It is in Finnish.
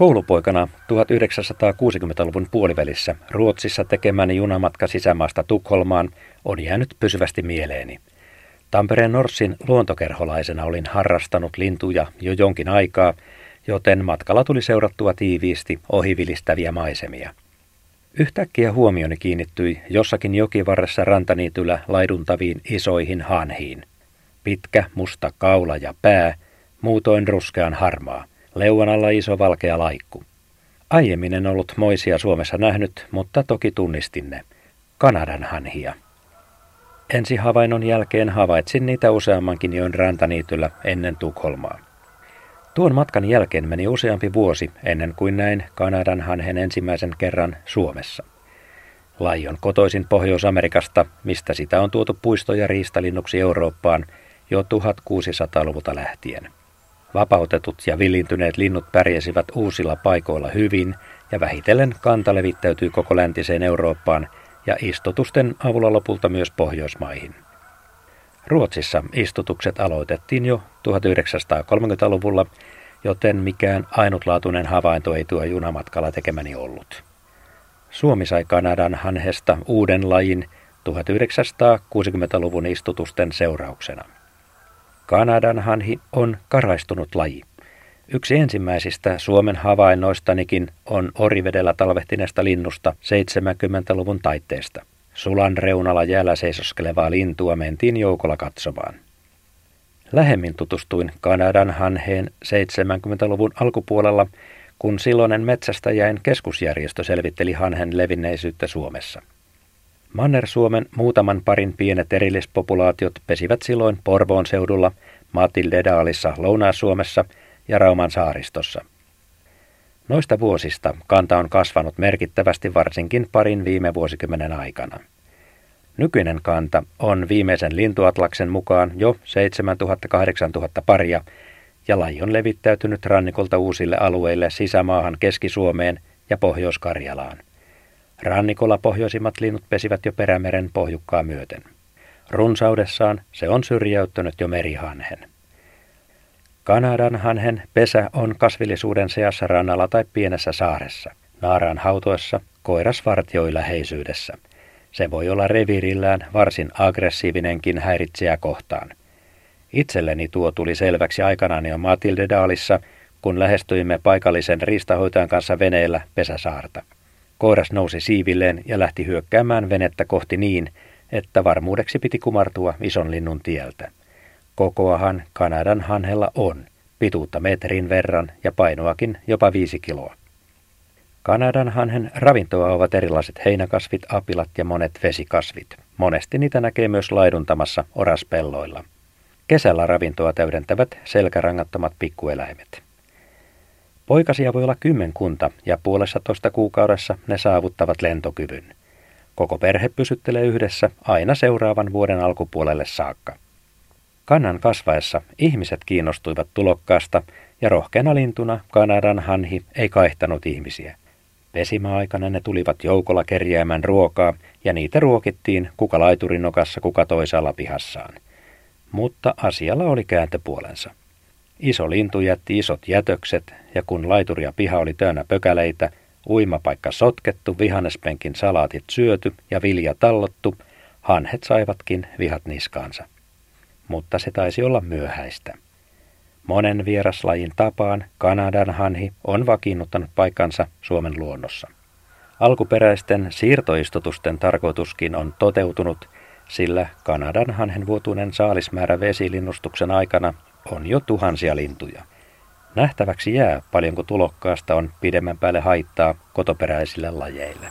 Koulupoikana 1960-luvun puolivälissä Ruotsissa tekemäni junamatka sisämaasta Tukholmaan on jäänyt pysyvästi mieleeni. Tampereen Norssin luontokerholaisena olin harrastanut lintuja jo jonkin aikaa, joten matkalla tuli seurattua tiiviisti ohivilistäviä maisemia. Yhtäkkiä huomioni kiinnittyi jossakin jokivarressa rantaniityllä laiduntaviin isoihin hanhiin. Pitkä, musta kaula ja pää, muutoin ruskean harmaa. Leuan alla iso valkea laikku. Aiemmin en ollut moisia Suomessa nähnyt, mutta toki tunnistin ne. Kanadan hanhia. Ensi havainnon jälkeen havaitsin niitä useammankin joen rantaniityllä ennen Tukholmaa. Tuon matkan jälkeen meni useampi vuosi ennen kuin näin Kanadan hanhen ensimmäisen kerran Suomessa. Laji on kotoisin Pohjois-Amerikasta, mistä sitä on tuotu puistoja riistalinnuksi Eurooppaan jo 1600-luvulta lähtien. Vapautetut ja villintyneet linnut pärjäsivät uusilla paikoilla hyvin ja vähitellen kanta levittäytyi koko läntiseen Eurooppaan ja istutusten avulla lopulta myös Pohjoismaihin. Ruotsissa istutukset aloitettiin jo 1930-luvulla, joten mikään ainutlaatuinen havainto ei tuo junamatkalla tekemäni ollut. Suomi sai Kanadan hanhesta uuden lajin 1960-luvun istutusten seurauksena. Kanadan hanhi on karaistunut laji. Yksi ensimmäisistä Suomen havainnoistanikin on Orivedellä talvehtineesta linnusta 70-luvun taitteesta. Sulan reunalla jäällä seisoskelevaa lintua mentiin joukolla katsomaan. Lähemmin tutustuin Kanadan hanheen 70-luvun alkupuolella, kun silloinen metsästäjäin keskusjärjestö selvitteli hanhen levinneisyyttä Suomessa. Manner-Suomen muutaman parin pienet erillispopulaatiot pesivät silloin Porvoon seudulla, Matildedaalissa Lounais-Suomessa ja Rauman saaristossa. Noista vuosista kanta on kasvanut merkittävästi varsinkin parin viime vuosikymmenen aikana. Nykyinen kanta on viimeisen lintuatlaksen mukaan jo 7000-8000 paria ja laji on levittäytynyt rannikolta uusille alueille sisämaahan Keski-Suomeen ja Pohjois-Karjalaan. Rannikolla pohjoisimmat linnut pesivät jo perämeren pohjukkaa myöten. Runsaudessaan se on syrjäyttänyt jo merihanhen. Kanadan hanhen pesä on kasvillisuuden seassa rannalla tai pienessä saaressa. Naaraan hautoessa koiras vartioi läheisyydessä. Se voi olla reviirillään varsin aggressiivinenkin häiritsejä kohtaan. Itselleni tuo tuli selväksi aikanaan jo Matilde Daalissa, kun lähestyimme paikallisen riistahoitajan kanssa veneellä pesäsaarta. Koiras nousi siivilleen ja lähti hyökkäämään venettä kohti niin, että varmuudeksi piti kumartua ison linnun tieltä. Kokoahan Kanadan hanhella on, pituutta metrin verran ja painoakin jopa viisi kiloa. Kanadan hanhen ravintoa ovat erilaiset heinäkasvit, apilat ja monet vesikasvit. Monesti niitä näkee myös laiduntamassa oraspelloilla. Kesällä ravintoa täydentävät selkärangattomat pikkueläimet. Poikasia voi olla kymmenkunta ja puolessa toista kuukaudessa ne saavuttavat lentokyvyn. Koko perhe pysyttelee yhdessä aina seuraavan vuoden alkupuolelle saakka. Kannan kasvaessa ihmiset kiinnostuivat tulokkaasta ja rohkeana lintuna Kanadan hanhi ei kaihtanut ihmisiä. Pesimäaikana ne tulivat joukolla kerjäämään ruokaa ja niitä ruokittiin kuka laiturin nokassa kuka toisaalla pihassaan. Mutta asialla oli kääntöpuolensa. Iso lintu jätti isot jätökset, ja kun laituri ja piha oli täynnä pökäleitä, uimapaikka sotkettu, vihannespenkin salaatit syöty ja vilja tallottu, hanhet saivatkin vihat niskaansa. Mutta se taisi olla myöhäistä. Monen vieraslajin tapaan Kanadan hanhi on vakiinnuttanut paikkansa Suomen luonnossa. Alkuperäisten siirtoistutusten tarkoituskin on toteutunut, sillä Kanadan hanhen vuotuinen saalismäärä vesilinnustuksen aikana on jo tuhansia lintuja. Nähtäväksi jää, paljonko tulokkaasta on pidemmän päälle haittaa kotoperäisille lajeille.